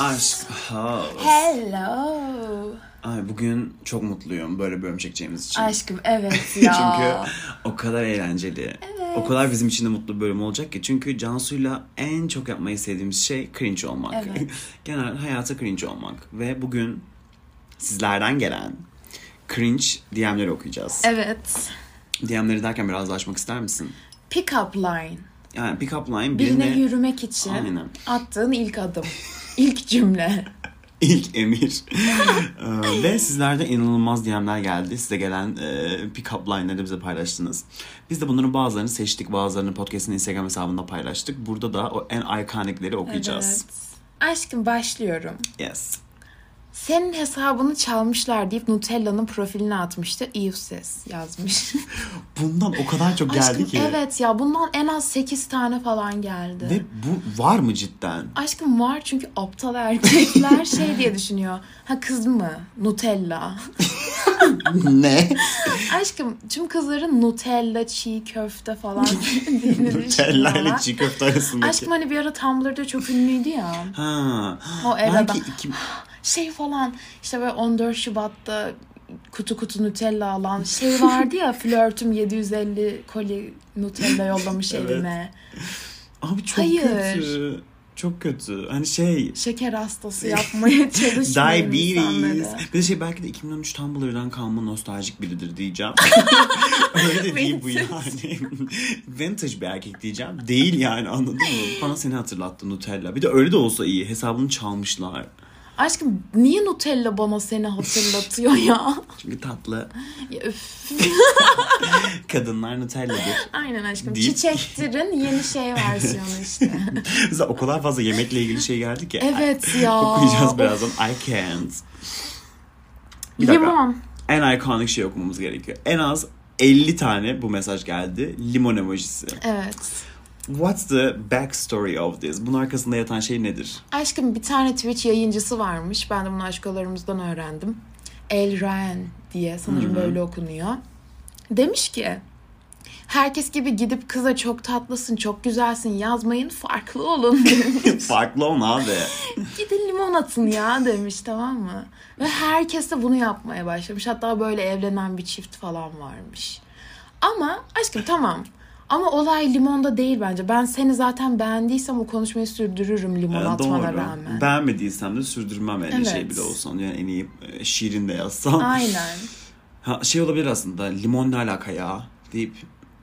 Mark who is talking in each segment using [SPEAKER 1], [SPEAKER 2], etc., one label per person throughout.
[SPEAKER 1] Aşk. Ha.
[SPEAKER 2] Hello.
[SPEAKER 1] Ay bugün çok mutluyum böyle bölüm çekeceğimiz için.
[SPEAKER 2] Aşkım evet ya.
[SPEAKER 1] Çünkü o kadar eğlenceli.
[SPEAKER 2] Evet.
[SPEAKER 1] O kadar bizim için de mutlu bir bölüm olacak ki. Çünkü Cansu'yla en çok yapmayı sevdiğimiz şey cringe olmak.
[SPEAKER 2] Evet.
[SPEAKER 1] Genel hayata cringe olmak. Ve bugün sizlerden gelen cringe DM'leri okuyacağız.
[SPEAKER 2] Evet.
[SPEAKER 1] DM'leri derken biraz daha açmak ister misin?
[SPEAKER 2] Pick up line.
[SPEAKER 1] Yani pick up line
[SPEAKER 2] Birine
[SPEAKER 1] birine
[SPEAKER 2] yürümek için
[SPEAKER 1] Aynen.
[SPEAKER 2] attığın ilk adım. ilk cümle.
[SPEAKER 1] ilk emir. Ee, Ve sizlerden inanılmaz DM'ler geldi. Size gelen e, pick-up line'ları bize paylaştınız. Biz de bunların bazılarını seçtik. Bazılarını podcast'ın Instagram hesabında paylaştık. Burada da o en ikonikleri okuyacağız.
[SPEAKER 2] Evet. Aşkım başlıyorum.
[SPEAKER 1] Yes.
[SPEAKER 2] Senin hesabını çalmışlar deyip Nutella'nın profiline atmıştı. Ses yazmış.
[SPEAKER 1] Bundan o kadar çok geldi
[SPEAKER 2] Aşkım
[SPEAKER 1] ki.
[SPEAKER 2] evet ya bundan en az 8 tane falan geldi.
[SPEAKER 1] Ve bu var mı cidden?
[SPEAKER 2] Aşkım var çünkü aptal erkekler şey diye düşünüyor. Ha kız mı? Nutella.
[SPEAKER 1] ne?
[SPEAKER 2] Aşkım tüm kızların Nutella, çiğ köfte falan
[SPEAKER 1] Nutella ile çiğ köfte arasındaki.
[SPEAKER 2] Aşkım hani bir ara Tumblr'da çok ünlüydü ya.
[SPEAKER 1] Ha.
[SPEAKER 2] O era
[SPEAKER 1] Belki iki...
[SPEAKER 2] Şey falan işte böyle 14 Şubat'ta kutu kutu Nutella alan şey vardı ya flörtüm 750 koli Nutella yollamış
[SPEAKER 1] Evet.
[SPEAKER 2] evime.
[SPEAKER 1] Abi çok
[SPEAKER 2] Hayır.
[SPEAKER 1] kötü. Çok kötü. Hani şey...
[SPEAKER 2] Şeker hastası yapmaya çalışmıyorum
[SPEAKER 1] Diabetes. Bir de şey belki de 2013 Tumblr'dan kalma nostaljik biridir diyeceğim. Öyle de değil bu yani. Vintage bir erkek diyeceğim. Değil yani anladın mı? Bana seni hatırlattı Nutella. Bir de öyle de olsa iyi. Hesabını çalmışlar.
[SPEAKER 2] Aşkım niye Nutella bana seni hatırlatıyor ya?
[SPEAKER 1] Çünkü tatlı.
[SPEAKER 2] ya üf.
[SPEAKER 1] Kadınlar Nutella'dır.
[SPEAKER 2] Aynen aşkım.
[SPEAKER 1] Deyip-
[SPEAKER 2] Çiçektir'in yeni şey versiyonu işte.
[SPEAKER 1] Mesela o kadar fazla yemekle ilgili şey geldi ki.
[SPEAKER 2] Evet ya.
[SPEAKER 1] Okuyacağız birazdan. I can't. Bir dakika.
[SPEAKER 2] Limon.
[SPEAKER 1] En ikonik şey okumamız gerekiyor. En az 50 tane bu mesaj geldi. Limon emojisi.
[SPEAKER 2] Evet.
[SPEAKER 1] What's the backstory of this? Bunun arkasında yatan şey nedir?
[SPEAKER 2] Aşkım bir tane Twitch yayıncısı varmış. Ben de bunu aşkolarımızdan öğrendim. El Ryan diye sanırım böyle okunuyor. Demiş ki herkes gibi gidip kıza çok tatlısın, çok güzelsin yazmayın farklı olun demiş.
[SPEAKER 1] Farklı olma abi.
[SPEAKER 2] Gidin limon atın ya demiş tamam mı? Ve herkes de bunu yapmaya başlamış. Hatta böyle evlenen bir çift falan varmış. Ama aşkım tamam. Ama olay limonda değil bence. Ben seni zaten beğendiysem o konuşmayı sürdürürüm limon
[SPEAKER 1] Ee,
[SPEAKER 2] atmana
[SPEAKER 1] Doğru.
[SPEAKER 2] rağmen.
[SPEAKER 1] Beğenmediysem de sürdürmem en
[SPEAKER 2] Evet.
[SPEAKER 1] şey bile olsan. Yani en iyi e, şiirin de yazsam.
[SPEAKER 2] Aynen.
[SPEAKER 1] Ha, şey olabilir aslında. Limon ne alaka ya? Deyip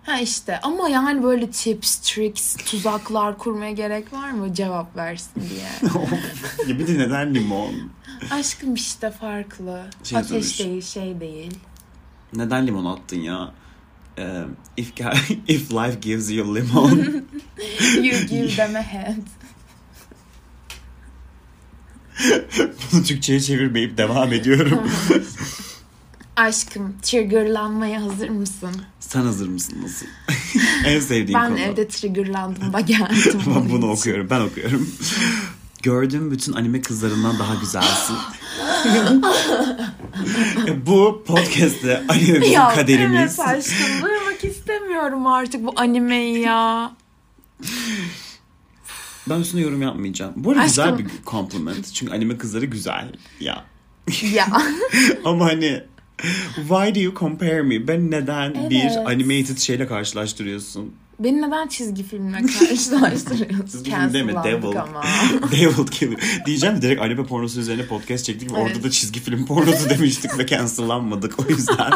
[SPEAKER 2] Ha işte ama yani böyle tips, tricks, tuzaklar kurmaya gerek var mı cevap versin diye.
[SPEAKER 1] ya bir de neden limon?
[SPEAKER 2] Aşkım işte farklı.
[SPEAKER 1] Şey
[SPEAKER 2] Ateş
[SPEAKER 1] yazılmış.
[SPEAKER 2] değil, şey değil.
[SPEAKER 1] Neden limon attın ya? Ee, if, if life gives you lemon
[SPEAKER 2] You give them a hand.
[SPEAKER 1] bunu Türkçe'ye çevirmeyip devam ediyorum.
[SPEAKER 2] Aşkım, triggerlanmaya hazır mısın?
[SPEAKER 1] Sen hazır mısın nasıl? en sevdiğim
[SPEAKER 2] ben
[SPEAKER 1] konu.
[SPEAKER 2] evde triggerlandım da geldim.
[SPEAKER 1] Ben bunu
[SPEAKER 2] için.
[SPEAKER 1] okuyorum. Ben okuyorum. Gördüğüm bütün anime kızlarından daha güzelsin. Bu podcast'te anime bizim
[SPEAKER 2] Ya
[SPEAKER 1] kaderimiz.
[SPEAKER 2] evet aşkım duymak istemiyorum artık bu animeyi ya.
[SPEAKER 1] Ben üstüne yorum yapmayacağım. Bu arada
[SPEAKER 2] Aşkım.
[SPEAKER 1] güzel bir compliment. Çünkü anime kızları güzel. Ya.
[SPEAKER 2] ya.
[SPEAKER 1] Ama hani why do you compare me? Ben neden bir
[SPEAKER 2] Evet.
[SPEAKER 1] animated şeyle karşılaştırıyorsun?
[SPEAKER 2] Beni neden çizgi filmle karşılaştırıyorsun?
[SPEAKER 1] Çizgi film
[SPEAKER 2] Cancellandık
[SPEAKER 1] Devil.
[SPEAKER 2] ama.
[SPEAKER 1] Devil Killer. Diyeceğim direkt anime pornosu üzerine podcast çektik ve
[SPEAKER 2] Evet.
[SPEAKER 1] orada da çizgi film pornosu demiştik ve cancellanmadık o yüzden.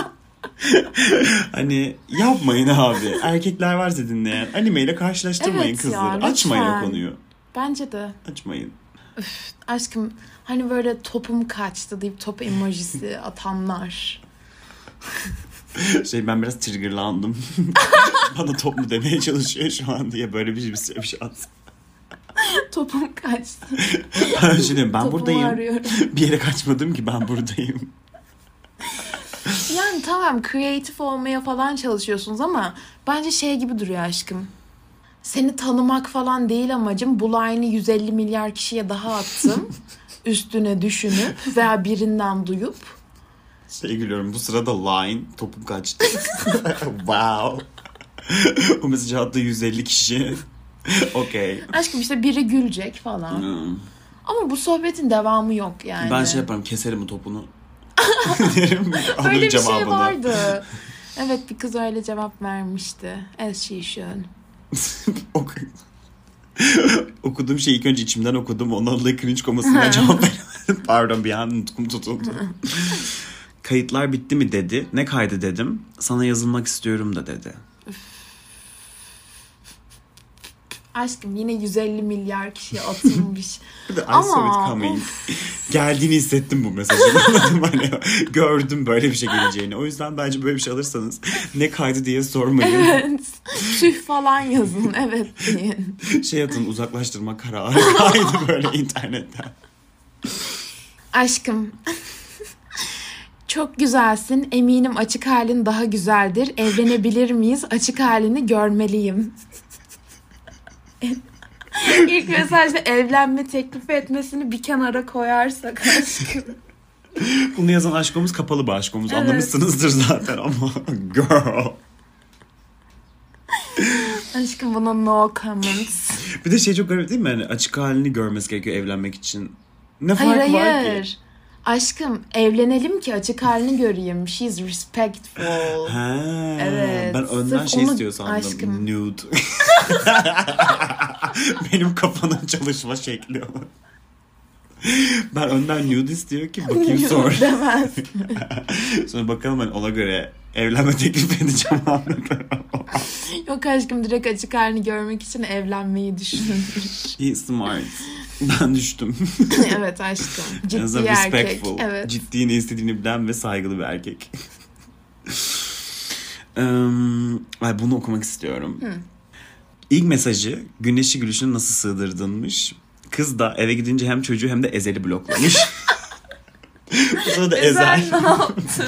[SPEAKER 1] hani yapmayın abi. Erkekler varsa dinleyen animeyle karşılaştırmayın
[SPEAKER 2] Evet ya,
[SPEAKER 1] kızları. Açmayın o konuyu.
[SPEAKER 2] Bence de.
[SPEAKER 1] Açmayın.
[SPEAKER 2] Aşkım hani böyle topum kaçtı deyip top emojisi atanlar.
[SPEAKER 1] Şey ben biraz triggerlandım. Bana top mu demeye çalışıyor şu an diye böyle bir şey bir şey at.
[SPEAKER 2] Topum kaçtı.
[SPEAKER 1] Ben şey diyeyim, ben
[SPEAKER 2] Topumu
[SPEAKER 1] buradayım.
[SPEAKER 2] arıyorum.
[SPEAKER 1] Bir yere kaçmadım ki ben buradayım.
[SPEAKER 2] Yani tamam kreatif olmaya falan çalışıyorsunuz ama bence şey gibi duruyor aşkım. Seni tanımak falan değil amacım. Bu line'ı 150 milyar kişiye daha attım. Üstüne düşünüp veya birinden duyup.
[SPEAKER 1] Şey gülüyorum bu sırada line topum kaçtı. wow. o mesajı attı 150 kişi. Okey.
[SPEAKER 2] Aşkım işte biri gülecek falan.
[SPEAKER 1] Hmm.
[SPEAKER 2] Ama bu sohbetin devamı yok yani.
[SPEAKER 1] Ben şey yaparım keserim topunu. Derim,
[SPEAKER 2] Öyle bir şey
[SPEAKER 1] cevabını.
[SPEAKER 2] vardı. Evet bir kız öyle cevap vermişti. As she should.
[SPEAKER 1] Ok- Okuduğum şeyi ilk önce içimden okudum. Ondan dolayı cringe komasına cevap veremedim. Pardon bir an nutkum tutuldu. Kayıtlar bitti mi dedi. Ne kaydı dedim. Sana yazılmak istiyorum da dedi.
[SPEAKER 2] Aşkım yine 150 milyar kişiye atılmış.
[SPEAKER 1] Bir de I
[SPEAKER 2] Ama-
[SPEAKER 1] saw it coming. Geldiğini hissettim bu mesajın. Anladın mı? Hani gördüm böyle bir şey geleceğini. O yüzden bence böyle bir şey alırsanız ne kaydı diye sormayın.
[SPEAKER 2] evet. Tüh falan yazın. Evet deyin.
[SPEAKER 1] Şey atın uzaklaştırma kararı kaydı böyle internetten.
[SPEAKER 2] Aşkım. Çok güzelsin. Eminim açık halin daha güzeldir. Evlenebilir miyiz? Açık halini görmeliyim. İlk mesajda evlenme teklif etmesini bir kenara koyarsak aşkım.
[SPEAKER 1] Bunu yazan aşkımız kapalı bir aşkımız.
[SPEAKER 2] Evet.
[SPEAKER 1] Anlamışsınızdır zaten ama girl.
[SPEAKER 2] Aşkım buna no comments.
[SPEAKER 1] Bir de şey çok garip değil mi? Hani açık halini görmesi gerekiyor evlenmek için. Ne
[SPEAKER 2] Hayır
[SPEAKER 1] farkı var ki?
[SPEAKER 2] Aşkım evlenelim ki açık halini göreyim. She's respectful.
[SPEAKER 1] Ha,
[SPEAKER 2] Evet,
[SPEAKER 1] Ben önden
[SPEAKER 2] sırf
[SPEAKER 1] şey
[SPEAKER 2] onu-
[SPEAKER 1] istiyor sandım.
[SPEAKER 2] aşkım.
[SPEAKER 1] Nude. Benim kafanın çalışma şekli o. Ben önden nude istiyor ki bakayım sonra.
[SPEAKER 2] Demez.
[SPEAKER 1] sonra bakalım hani ona göre evlenme teklif edeceğim.
[SPEAKER 2] Yok aşkım direkt açık halini görmek için evlenmeyi düşünmüş.
[SPEAKER 1] He smart. Ben düştüm.
[SPEAKER 2] evet aşkım.
[SPEAKER 1] En
[SPEAKER 2] Ciddi erkek.
[SPEAKER 1] respectful.
[SPEAKER 2] Evet.
[SPEAKER 1] Ciddi ne istediğini bilen ve saygılı bir erkek. Em, ay bunu okumak istiyorum. İlk mesajı güneşi gülüşüne nasıl sığdırdınmış. Kız da eve gidince hem çocuğu hem de Ezel'i bloklamış. bu sırada
[SPEAKER 2] Ezel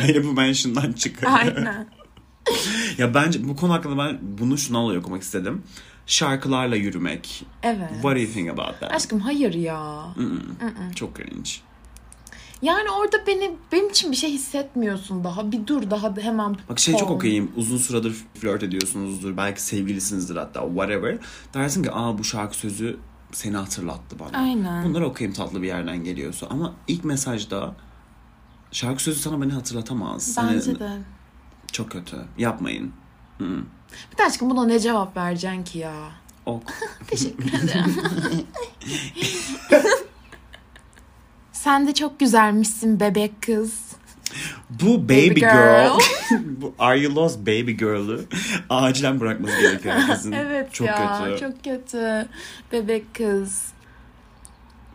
[SPEAKER 1] beni bu mention'dan çıkar.
[SPEAKER 2] Aynen.
[SPEAKER 1] ya bence bu konu hakkında ben bunu şuna dolayı okumak istedim. Şarkılarla yürümek.
[SPEAKER 2] Evet.
[SPEAKER 1] What do you think about that?
[SPEAKER 2] Aşkım hayır ya.
[SPEAKER 1] Mm-mm. Çok cringe.
[SPEAKER 2] Yani orada beni benim için bir şey hissetmiyorsun daha. Bir dur daha da hemen.
[SPEAKER 1] Bak şey çok okeyim. Uzun süredir flört ediyorsunuzdur. Belki sevgilisinizdir hatta whatever. Dersin ki aa bu şarkı sözü seni hatırlattı bana.
[SPEAKER 2] Aynen.
[SPEAKER 1] Bunları okuyayım tatlı bir yerden geliyorsa. Ama ilk mesajda şarkı sözü sana beni hatırlatamaz. Hani
[SPEAKER 2] Bence de.
[SPEAKER 1] Çok kötü. Yapmayın. Hı.
[SPEAKER 2] Bir de aşkım buna ne cevap vereceksin ki ya?
[SPEAKER 1] Ok.
[SPEAKER 2] Teşekkür ederim. Sen de çok güzelmişsin bebek kız.
[SPEAKER 1] Bu baby,
[SPEAKER 2] Baby
[SPEAKER 1] girl.
[SPEAKER 2] girl.
[SPEAKER 1] bu Are You Lost Baby Girl'ü acilen bırakması gerekiyor herkesin.
[SPEAKER 2] Evet
[SPEAKER 1] çok
[SPEAKER 2] ya
[SPEAKER 1] kötü.
[SPEAKER 2] çok kötü. Bebek kız.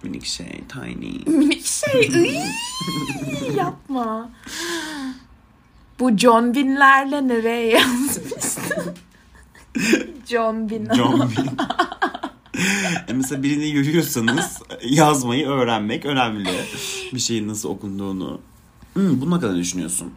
[SPEAKER 1] Minik şey. Tiny.
[SPEAKER 2] Minik şey. Iy, yapma. Bu John Bin'lerle nereye yazmıştın? John Bin.
[SPEAKER 1] John Bean. E mesela birini yürüyorsanız yazmayı öğrenmek önemli. Bir şeyin nasıl okunduğunu. Hmm, hakkında ne düşünüyorsun?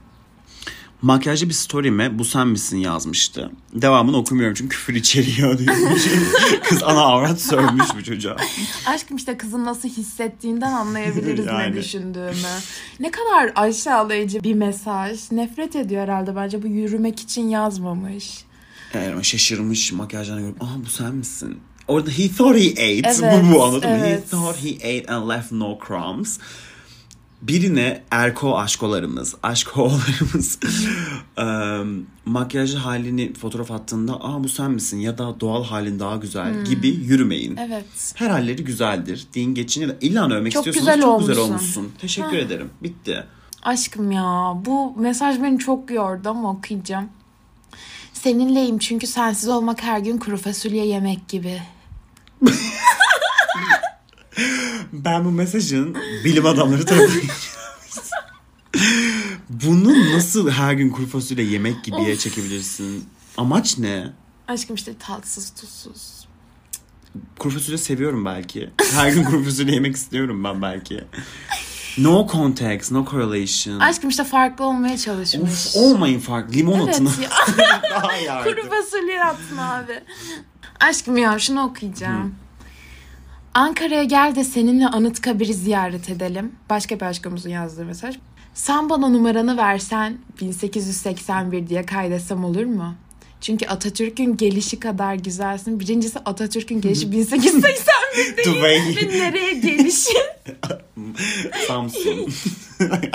[SPEAKER 1] Makyajlı bir story'me bu sen misin yazmıştı. Devamını okumuyorum çünkü küfür içeriyor diyormuş. Kız ana avrat sövmüş bu çocuğa.
[SPEAKER 2] Aşkım işte kızın nasıl hissettiğinden anlayabiliriz
[SPEAKER 1] Yani.
[SPEAKER 2] ne düşündüğümü. Ne kadar aşağılayıcı bir mesaj. Nefret ediyor herhalde bence bu yürümek için yazmamış.
[SPEAKER 1] Evet, ama şaşırmış makyajlarını görüp aa bu sen misin? Orada he thought he ate.
[SPEAKER 2] Evet,
[SPEAKER 1] bu bu anladın mı? He
[SPEAKER 2] evet.
[SPEAKER 1] thought he ate and left no crumbs. Birine erko aşkolarımız, aşkolarımız em, makyajlı halini fotoğraf attığında aa bu sen misin ya da doğal halin daha güzel gibi yürümeyin.
[SPEAKER 2] Hmm. Evet.
[SPEAKER 1] Her halleri güzeldir. Deyin geçin ya da illa övmek
[SPEAKER 2] Çok
[SPEAKER 1] istiyorsanız
[SPEAKER 2] güzel
[SPEAKER 1] çok güzel
[SPEAKER 2] olmuşsun.
[SPEAKER 1] olmuşsun. Teşekkür ederim. Bitti.
[SPEAKER 2] Aşkım ya bu mesaj beni çok yordu ama okuyacağım. Seninleyim çünkü sensiz olmak her gün kuru fasulye yemek gibi.
[SPEAKER 1] Ben bu mesajın bilim adamları tarafından Bunu nasıl her gün kuru fasulye yemek gibiye çekebilirsin? Amaç ne?
[SPEAKER 2] Aşkım işte tatsız tuzsuz.
[SPEAKER 1] Kuru fasulye seviyorum belki. Her gün kuru fasulye yemek istiyorum ben belki. No context, no correlation.
[SPEAKER 2] Aşkım işte farklı olmaya çalışmış.
[SPEAKER 1] Of, olmayın farklı. Limon atın.
[SPEAKER 2] Evet ya.
[SPEAKER 1] Daha.
[SPEAKER 2] Kuru fasulye attın abi. Aşkım ya şunu okuyacağım. Ankara'ya gel de seninle Anıtkabir'i ziyaret edelim. Başka bir aşkımızın yazdığı mesaj. Sen bana numaranı versen 1881 diye kaydetsem olur mu? Çünkü Atatürk'ün gelişi kadar güzelsin. Birincisi Atatürk'ün gelişi 1881
[SPEAKER 1] Dubai,
[SPEAKER 2] Ve nereye gelişi?
[SPEAKER 1] Samsun.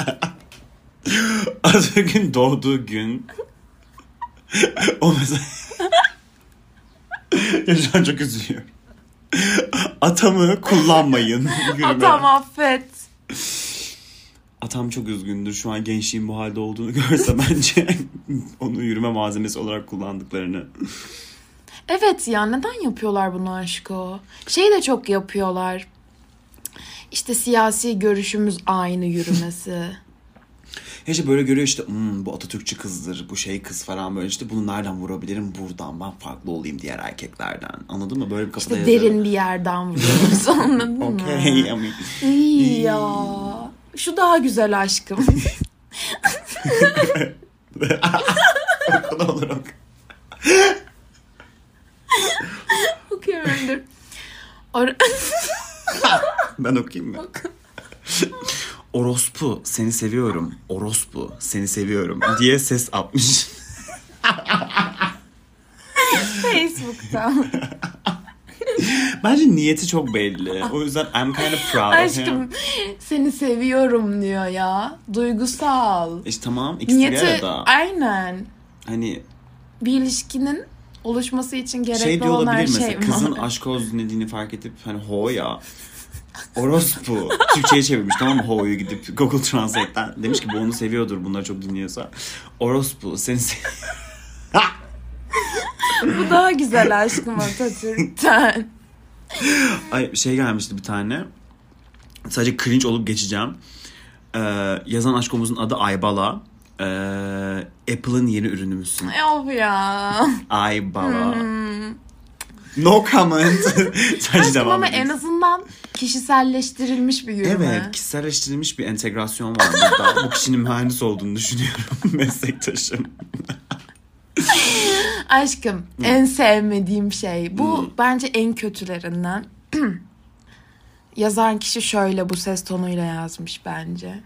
[SPEAKER 1] Atatürk'ün doğduğu gün. o mesela... ya şu an çok üzülüyorum. Atamı kullanmayın. Yürüme.
[SPEAKER 2] Atam affet.
[SPEAKER 1] Atam çok üzgündür. Şu an gençliğin bu halde olduğunu görse bence onu yürüme malzemesi olarak kullandıklarını.
[SPEAKER 2] Evet ya neden yapıyorlar bunu aşko? Şey de çok yapıyorlar. İşte siyasi görüşümüz aynı yürümesi.
[SPEAKER 1] Ya işte böyle görüyor işte "Hmm, bu Atatürkçü kızdır, bu şey kız falan böyle işte bunu nereden vurabilirim buradan ben farklı olayım diğer erkeklerden. Anladın mı? Böyle bir kafada
[SPEAKER 2] İşte derin bir yerden vuruyoruz anladın mı?
[SPEAKER 1] Okey. I mean,
[SPEAKER 2] İyi ya. Şu daha güzel aşkım.
[SPEAKER 1] o olur.
[SPEAKER 2] Okuyorum. Or-
[SPEAKER 1] Ben okuyayım mı? Orospu seni seviyorum. Orospu seni seviyorum diye ses atmış.
[SPEAKER 2] Facebook'tan.
[SPEAKER 1] Bence niyeti çok belli. O yüzden I'm kind of proud of him.
[SPEAKER 2] Aşkım seni seviyorum diyor ya. Duygusal.
[SPEAKER 1] İşte tamam ikisi bir
[SPEAKER 2] Niyeti
[SPEAKER 1] arada.
[SPEAKER 2] aynen.
[SPEAKER 1] Hani
[SPEAKER 2] Bir ilişkinin oluşması için gerekli
[SPEAKER 1] şey diyor
[SPEAKER 2] olan her
[SPEAKER 1] olabilir
[SPEAKER 2] şey
[SPEAKER 1] mesela kızın aşk oz dinlediğini fark edip hani ho ya orospu. Türkçe'ye çevirmiş tamam mı? Ho'yu gidip Google Translate'ten demiş ki bu onu seviyordur bunları çok dinliyorsa. Orospu seni se-
[SPEAKER 2] Bu daha güzel aşkım Atatürk'ten.
[SPEAKER 1] Ay şey gelmişti bir tane. Sadece cringe olup geçeceğim. Ee, yazan aşkomuzun adı Aybala. Ee, Apple'ın yeni ürünü müsün?
[SPEAKER 2] Of ya.
[SPEAKER 1] Aybala No comment. Sadece devam
[SPEAKER 2] ama en azından kişiselleştirilmiş bir yürüme.
[SPEAKER 1] Evet, kişiselleştirilmiş bir entegrasyon var burada. Bu kişinin mühendis olduğunu düşünüyorum meslektaşım.
[SPEAKER 2] Aşkım en sevmediğim şey. Bu bence en kötülerinden. Yazan kişi şöyle bu ses tonuyla yazmış bence.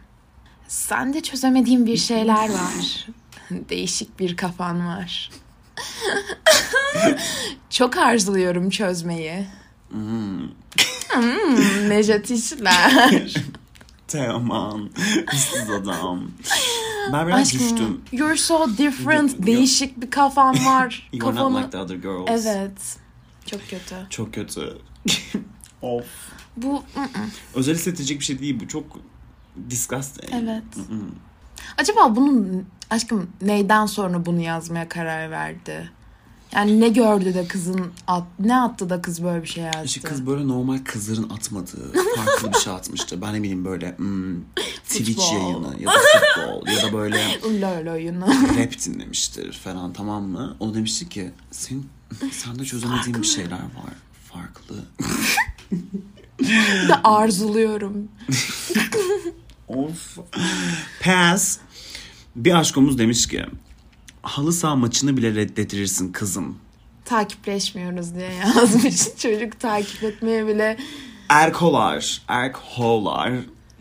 [SPEAKER 2] Sende çözemediğim bir şeyler var. Değişik bir kafan var. Çok arzuluyorum çözmeyi. Hmm, Nejat işler.
[SPEAKER 1] Teoman, ıssız adam. Ben biraz
[SPEAKER 2] Aşkım,
[SPEAKER 1] düştüm.
[SPEAKER 2] you're so different. Değişik bir kafan var.
[SPEAKER 1] You're not
[SPEAKER 2] Kafanı...
[SPEAKER 1] like the other girls.
[SPEAKER 2] Evet. Çok kötü.
[SPEAKER 1] Çok kötü. of.
[SPEAKER 2] Bu.
[SPEAKER 1] Özel hissedecek bir şey değil bu. Çok disgusting.
[SPEAKER 2] Evet. Acaba bunun aşkım neyden sonra bunu yazmaya karar verdi? Yani ne gördü de kızın at, ne attı da kız böyle bir şey yazdı?
[SPEAKER 1] İşte kız böyle normal kızların atmadığı farklı bir şey atmıştı. Ben eminim böyle hmm, Twitch yayını ya da futbol ya da böyle
[SPEAKER 2] LOL oyunu.
[SPEAKER 1] rap dinlemiştir falan tamam mı? O demişti ki senin sende çözemediğin bir şeyler var. Farklı.
[SPEAKER 2] De arzuluyorum.
[SPEAKER 1] Of. Pass. Bir aşkomuz demiş ki halı saha maçını bile reddettirirsin kızım.
[SPEAKER 2] Takipleşmiyoruz diye yazmış. Çocuk takip etmeye bile
[SPEAKER 1] Erkolar, erkholar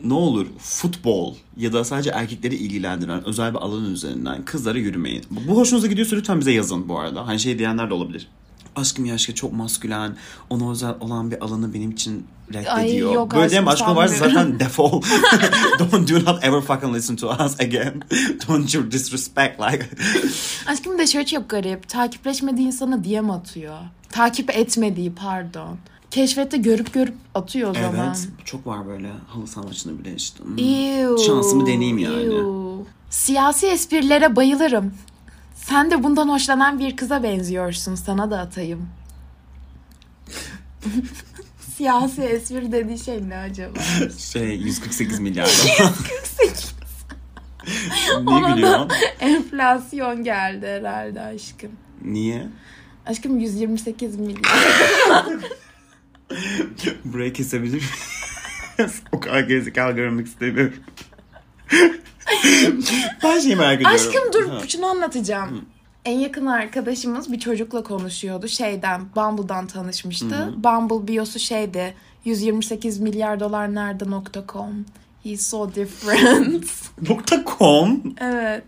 [SPEAKER 1] ne olur futbol ya da sadece erkekleri ilgilendiren özel bir alan üzerinden kızlara yürümeyin. Bu hoşunuza gidiyorsa lütfen bize yazın bu arada. Hani şey diyenler de olabilir. Aşkım ya aşkım çok maskülen, ona özel olan bir alanı benim için reddediyor.
[SPEAKER 2] yok
[SPEAKER 1] Böyle diyen
[SPEAKER 2] aşkım, sanmıyorum.
[SPEAKER 1] zaten defol. Don't do not ever fucking listen to us again. Don't you disrespect like.
[SPEAKER 2] Aşkım da şöyle çok garip. Takipleşmediği insana DM atıyor. Takip etmediği pardon. Keşfette görüp görüp atıyor o zaman.
[SPEAKER 1] evet, çok var böyle halı saha maçını bile işte. Hmm.
[SPEAKER 2] Ew,
[SPEAKER 1] Şansımı deneyeyim yani.
[SPEAKER 2] ew. Siyasi esprilere bayılırım. Sen de bundan hoşlanan bir kıza benziyorsun. Sana da atayım. Siyasi espri dediği şey ne acaba?
[SPEAKER 1] Şey 148 milyar.
[SPEAKER 2] 148.
[SPEAKER 1] Niye
[SPEAKER 2] Ona
[SPEAKER 1] gülüyorsun?
[SPEAKER 2] da enflasyon geldi herhalde aşkım.
[SPEAKER 1] Niye?
[SPEAKER 2] Aşkım 128 milyon.
[SPEAKER 1] Burayı kesebilir miyim? o kadar gerizekalı görmek istemiyorum. Ben şeyi merak ediyorum.
[SPEAKER 2] Aşkım dur
[SPEAKER 1] Ha.
[SPEAKER 2] şunu anlatacağım. En yakın arkadaşımız bir çocukla konuşuyordu. Şeyden, Bumble'dan tanışmıştı. Bumble biosu şeydi. 128 milyar dolar nerede nokta com. He's so different.
[SPEAKER 1] Nokta com.
[SPEAKER 2] evet.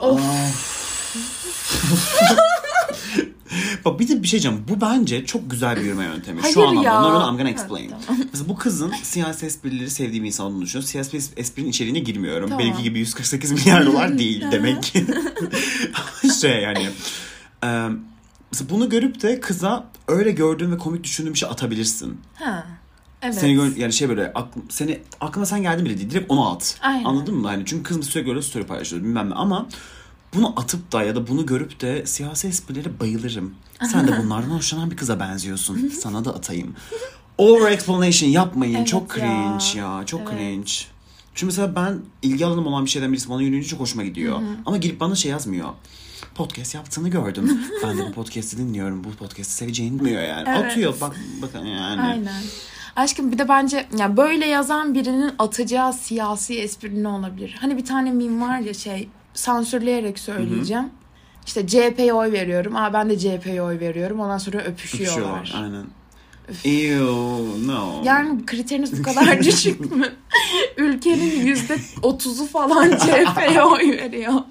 [SPEAKER 2] of.
[SPEAKER 1] Bak bir de bir şey diyeceğim. Bu bence çok güzel bir yürüme yöntemi.
[SPEAKER 2] Hayır
[SPEAKER 1] Şu anlamda.
[SPEAKER 2] ya.
[SPEAKER 1] No, no, no, I'm gonna
[SPEAKER 2] Evet,
[SPEAKER 1] explain.
[SPEAKER 2] tamam.
[SPEAKER 1] Mesela bu kızın siyasi esprileri sevdiği bir insan olduğunu düşünüyorum. Siyasi es- esprinin içeriğine girmiyorum.
[SPEAKER 2] Tamam.
[SPEAKER 1] Benimki gibi 148 milyar dolar değil demek ki. şey yani. e, mesela bunu görüp de kıza öyle gördüğün ve komik düşündüğün bir şey atabilirsin.
[SPEAKER 2] Ha. Evet.
[SPEAKER 1] Seni gör, yani şey böyle akl, seni aklıma sen geldin bile değil. Direkt onu at.
[SPEAKER 2] Aynen.
[SPEAKER 1] Anladın mı? Hani çünkü kızım sürekli öyle story paylaşıyor bilmem ne ama bunu atıp da ya da bunu görüp de siyasi esprilere bayılırım. Sen de bunlardan hoşlanan bir kıza benziyorsun. Sana da atayım. Over explanation yapmayın.
[SPEAKER 2] Evet
[SPEAKER 1] çok
[SPEAKER 2] ya.
[SPEAKER 1] cringe ya. Çok
[SPEAKER 2] Evet.
[SPEAKER 1] cringe. Çünkü mesela ben ilgi alanım olan bir şeyden birisi bana yürüyünce çok hoşuma gidiyor. Ama girip bana şey yazmıyor. Podcast yaptığını gördüm. ben de bu podcast'i dinliyorum. Bu podcast'i seveceğini bilmiyor yani.
[SPEAKER 2] Evet.
[SPEAKER 1] Atıyor bak bakın yani.
[SPEAKER 2] Aynen. Aşkım bir de bence ya böyle yazan birinin atacağı siyasi espri ne olabilir? Hani bir tane meme var ya şey sansürleyerek söyleyeceğim. İşte CHP'ye oy veriyorum. Aa ben de CHP'ye oy veriyorum. Ondan sonra öpüşüyorlar.
[SPEAKER 1] Öpüşüyorlar. Aynen. Ew, no.
[SPEAKER 2] Yani kriteriniz bu kadar düşük mü? Ülkenin yüzde otuzu falan CHP'ye oy veriyor.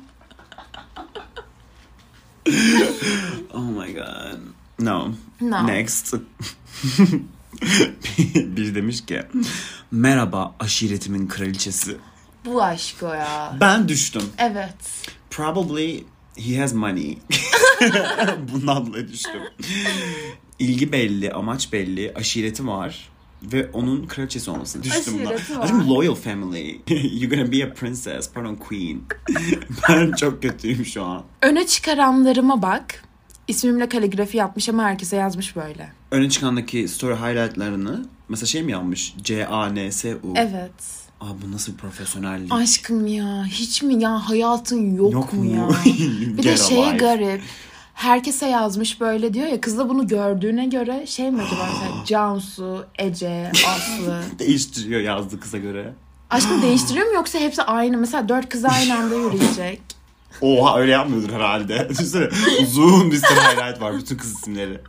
[SPEAKER 1] Oh my god. No.
[SPEAKER 2] No.
[SPEAKER 1] Next. Biri demiş ki merhaba aşiretimin kraliçesi.
[SPEAKER 2] Bu aşk o ya.
[SPEAKER 1] Ben düştüm.
[SPEAKER 2] Evet.
[SPEAKER 1] Probably he has money. Bundan dolayı düştüm. İlgi belli, amaç belli, aşireti var. Ve onun kraliçesi olmasını düştüm. Aşkım loyal family. You're gonna be a princess, pardon queen. ben çok kötüyüm şu an.
[SPEAKER 2] Öne çıkaranlarıma bak. İsmimle kaligrafi yapmış ama herkese yazmış böyle.
[SPEAKER 1] öne çıkandaki story highlightlarını mesela şey mi yapmış? C-A-N-S-U.
[SPEAKER 2] Evet.
[SPEAKER 1] Aa bu nasıl bir profesyonellik?
[SPEAKER 2] Aşkım ya hiç mi ya hayatın yok,
[SPEAKER 1] Yok
[SPEAKER 2] mu
[SPEAKER 1] mu?
[SPEAKER 2] ya? Bir de şey garip. Herkese yazmış böyle diyor ya kız da bunu gördüğüne göre şey mi acaba mesela Cansu, Ece, Aslı.
[SPEAKER 1] Değiştiriyor yazdığı kıza göre.
[SPEAKER 2] Aşkım değiştiriyor mu yoksa hepsi aynı? Mesela dört kız aynı anda yürüyecek.
[SPEAKER 1] Oha öyle yapmıyordur herhalde. Düşünsene uzun bir sürü highlight var bütün kız isimleri.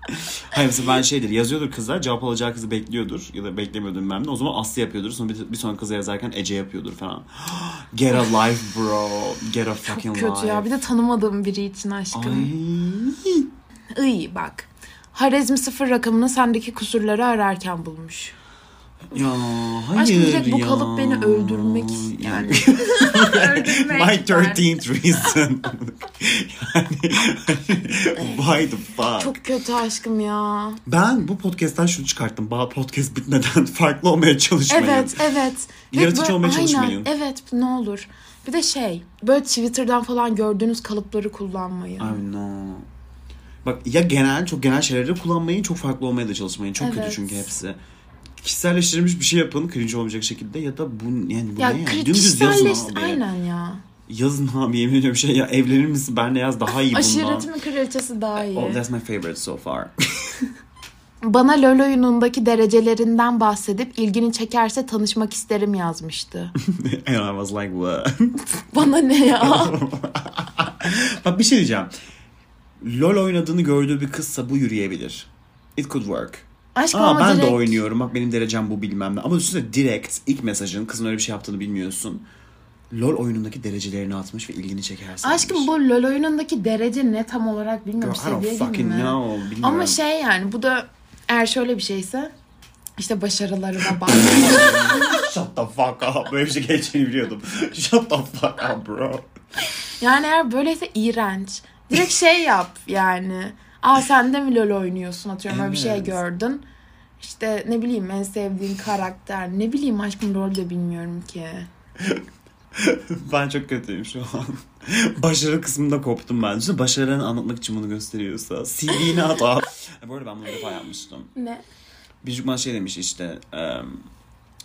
[SPEAKER 1] Hayır mesela ben şeydir yazıyordur kızlar cevap alacağı kızı bekliyordur ya da beklemiyordur bilmem ne. O zaman Aslı yapıyordur sonra bir, bir sonraki kıza yazarken Ece yapıyordur falan. Get a life bro. Get a
[SPEAKER 2] Çok
[SPEAKER 1] fucking
[SPEAKER 2] kötü
[SPEAKER 1] life.
[SPEAKER 2] ya. Bir de tanımadığım biri için aşkım.
[SPEAKER 1] Ay.
[SPEAKER 2] İyi bak. Harezmi sıfır rakamını sendeki kusurları ararken bulmuş.
[SPEAKER 1] Ya hayır
[SPEAKER 2] Aşkım direkt bu
[SPEAKER 1] ya.
[SPEAKER 2] kalıp beni öldürmek yani. Öldürmek
[SPEAKER 1] My
[SPEAKER 2] var.
[SPEAKER 1] 13th reason. yani why the fuck?
[SPEAKER 2] Çok kötü aşkım ya.
[SPEAKER 1] Ben bu podcast'ten şunu çıkarttım. Bağ podcast bitmeden farklı olmaya çalışmayın.
[SPEAKER 2] Evet, evet. Ve
[SPEAKER 1] Yaratıcı
[SPEAKER 2] böyle-
[SPEAKER 1] olmaya
[SPEAKER 2] aynen,
[SPEAKER 1] çalışmayın.
[SPEAKER 2] Evet, ne olur. Bir de şey, böyle Twitter'dan falan gördüğünüz kalıpları kullanmayın.
[SPEAKER 1] I know. Bak ya genel, çok genel şeyleri kullanmayın, çok farklı olmaya da çalışmayın. Çok kötü
[SPEAKER 2] Evet.
[SPEAKER 1] çünkü hepsi. Kişiselleştirilmiş bir şey yapın, cringe olmayacak şekilde ya da bu yani bu
[SPEAKER 2] Ya
[SPEAKER 1] ne ya?
[SPEAKER 2] kri-
[SPEAKER 1] Dümdüz yazın abi.
[SPEAKER 2] Aynen ya.
[SPEAKER 1] Yazın abi yemin ediyorum şey ya evlenir misin benle yaz daha iyi bundan.
[SPEAKER 2] Aşiretimin kraliçesi daha iyi.
[SPEAKER 1] Oh, that's my favorite so far.
[SPEAKER 2] Bana LoL oyunundaki derecelerinden bahsedip ilgini çekerse tanışmak isterim yazmıştı.
[SPEAKER 1] And I was like what?
[SPEAKER 2] Bana ne ya?
[SPEAKER 1] Bak bir şey diyeceğim. LOL oynadığını gördüğü bir kızsa bu yürüyebilir. It could work.
[SPEAKER 2] Aşkım
[SPEAKER 1] Aa ben
[SPEAKER 2] direkt...
[SPEAKER 1] de oynuyorum. Bak benim derecem bu bilmem ne. Ama düşünsene direkt ilk mesajın kızın öyle bir şey yaptığını bilmiyorsun. LOL oyunundaki derecelerini atmış ve ilgini çekersin.
[SPEAKER 2] Aşkım bu LoL oyunundaki derece ne tam olarak bilmiyorum.
[SPEAKER 1] Girl, I don't
[SPEAKER 2] Seviye
[SPEAKER 1] fucking
[SPEAKER 2] mi?
[SPEAKER 1] know. Bilmiyorum.
[SPEAKER 2] Ama şey yani bu da eğer şöyle bir şeyse işte başarılarına bak.
[SPEAKER 1] Shut the fuck up. Böyle bir şey geçeceğini biliyordum. Shut the fuck up bro.
[SPEAKER 2] yani eğer böyleyse iğrenç. Direkt şey yap yani. Aa sen de mi LoL oynuyorsun atıyorum öyle bir şey
[SPEAKER 1] Evet.
[SPEAKER 2] gördün. İşte ne bileyim en sevdiğin karakter. Ne bileyim aşkım rol de bilmiyorum ki.
[SPEAKER 1] ben çok kötüyüm şu an. Başarı kısmında koptum ben. Düşünsene başarılarını anlatmak için bunu gösteriyorsa. CV'ni at abi. Bu arada ben bunu defa yapmıştım.
[SPEAKER 2] Ne?
[SPEAKER 1] Bir çocuk bana şey demiş işte em,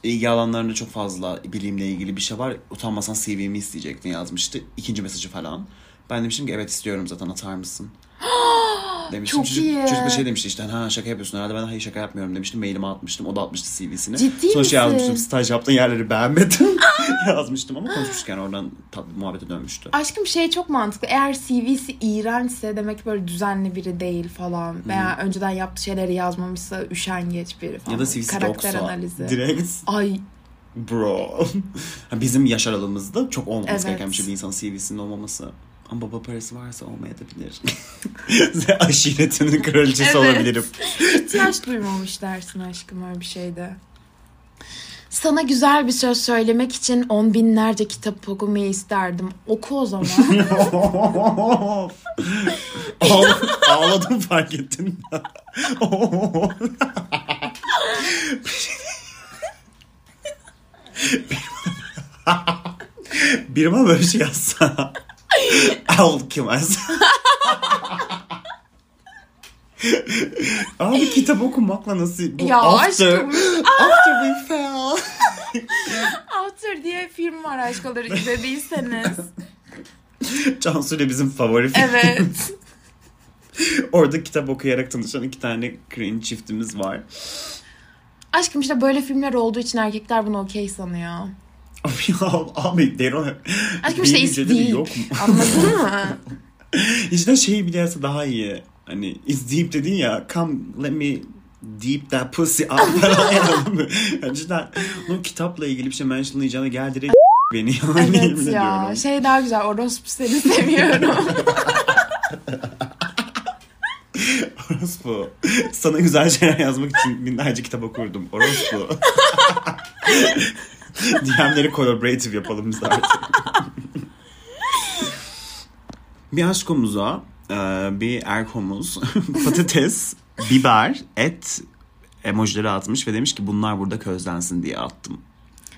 [SPEAKER 1] ilgi alanlarında çok fazla bilimle ilgili bir şey var. Utanmasan CV'mi isteyecektin yazmıştı. İkinci mesajı falan. Ben demiştim ki evet istiyorum zaten atar mısın? demiştim.
[SPEAKER 2] Çok
[SPEAKER 1] çocuk,
[SPEAKER 2] iyi.
[SPEAKER 1] çocuk da şey demişti işte ha şaka yapıyorsun herhalde ben hayır şaka yapmıyorum demiştim. Mailimi atmıştım. O da atmıştı CV'sini.
[SPEAKER 2] Ciddi
[SPEAKER 1] Sonra şey
[SPEAKER 2] misin?
[SPEAKER 1] yazmıştım staj yaptığın yerleri beğenmedim yazmıştım ama konuşmuşken oradan tatlı muhabbete dönmüştü.
[SPEAKER 2] Aşkım şey çok mantıklı. Eğer CV'si iğrençse demek ki böyle düzenli biri değil falan. Veya önceden yaptığı şeyleri yazmamışsa üşengeç biri falan.
[SPEAKER 1] Ya da CV'si
[SPEAKER 2] Karakter
[SPEAKER 1] yoksa
[SPEAKER 2] analizi.
[SPEAKER 1] direkt
[SPEAKER 2] Ay
[SPEAKER 1] bro. Bizim yaş aralığımızda çok olmaması
[SPEAKER 2] Evet.
[SPEAKER 1] gereken bir şey bir insanın CV'sinin olmaması. Ama baba parası varsa olmayabilir. Aşiretinin kraliçesi
[SPEAKER 2] Evet.
[SPEAKER 1] olabilirim.
[SPEAKER 2] İhtiyaç duymamış dersin aşkım öyle bir şeyde. Sana güzel bir söz söylemek için on binlerce kitap okumayı isterdim. Oku o zaman.
[SPEAKER 1] Ağla- Ağladım fark ettin mi? Biri bana böyle bir şey yazsa. Al kimez. Abi kitap okumakla nasıl? Bu
[SPEAKER 2] Ya
[SPEAKER 1] after,
[SPEAKER 2] aşkım.
[SPEAKER 1] after we fell.
[SPEAKER 2] After diye film var aşkları izlediyseniz.
[SPEAKER 1] Cansu ile bizim favori film.
[SPEAKER 2] Evet.
[SPEAKER 1] Orada kitap okuyarak tanışan iki tane cringe çiftimiz var.
[SPEAKER 2] Aşkım işte böyle filmler olduğu için erkekler bunu okey sanıyor.
[SPEAKER 1] Abi ya abi have...
[SPEAKER 2] Aşkım işte
[SPEAKER 1] Beyin
[SPEAKER 2] it's
[SPEAKER 1] hücreleri
[SPEAKER 2] deep.
[SPEAKER 1] yok mu?
[SPEAKER 2] Anladın mı?
[SPEAKER 1] İşte şeyi biliyorsa daha iyi. Hani deep dedin ya come let me deep that pussy up falan anladın mı? Yani cidden onun kitapla ilgili bir şey mentionlayacağına gel direkt beni yani
[SPEAKER 2] evet ya.
[SPEAKER 1] ediyorum.
[SPEAKER 2] Şey daha güzel. Orospu seni seviyorum.
[SPEAKER 1] Orospu. Sana güzel şeyler yazmak için binlerce kitap okurdum. Orospu. DM'leri collaborative yapalım biz artık. bir aşkomuza e, bir erkomuz patates, biber, et emojileri atmış ve demiş ki bunlar burada közlensin diye attım.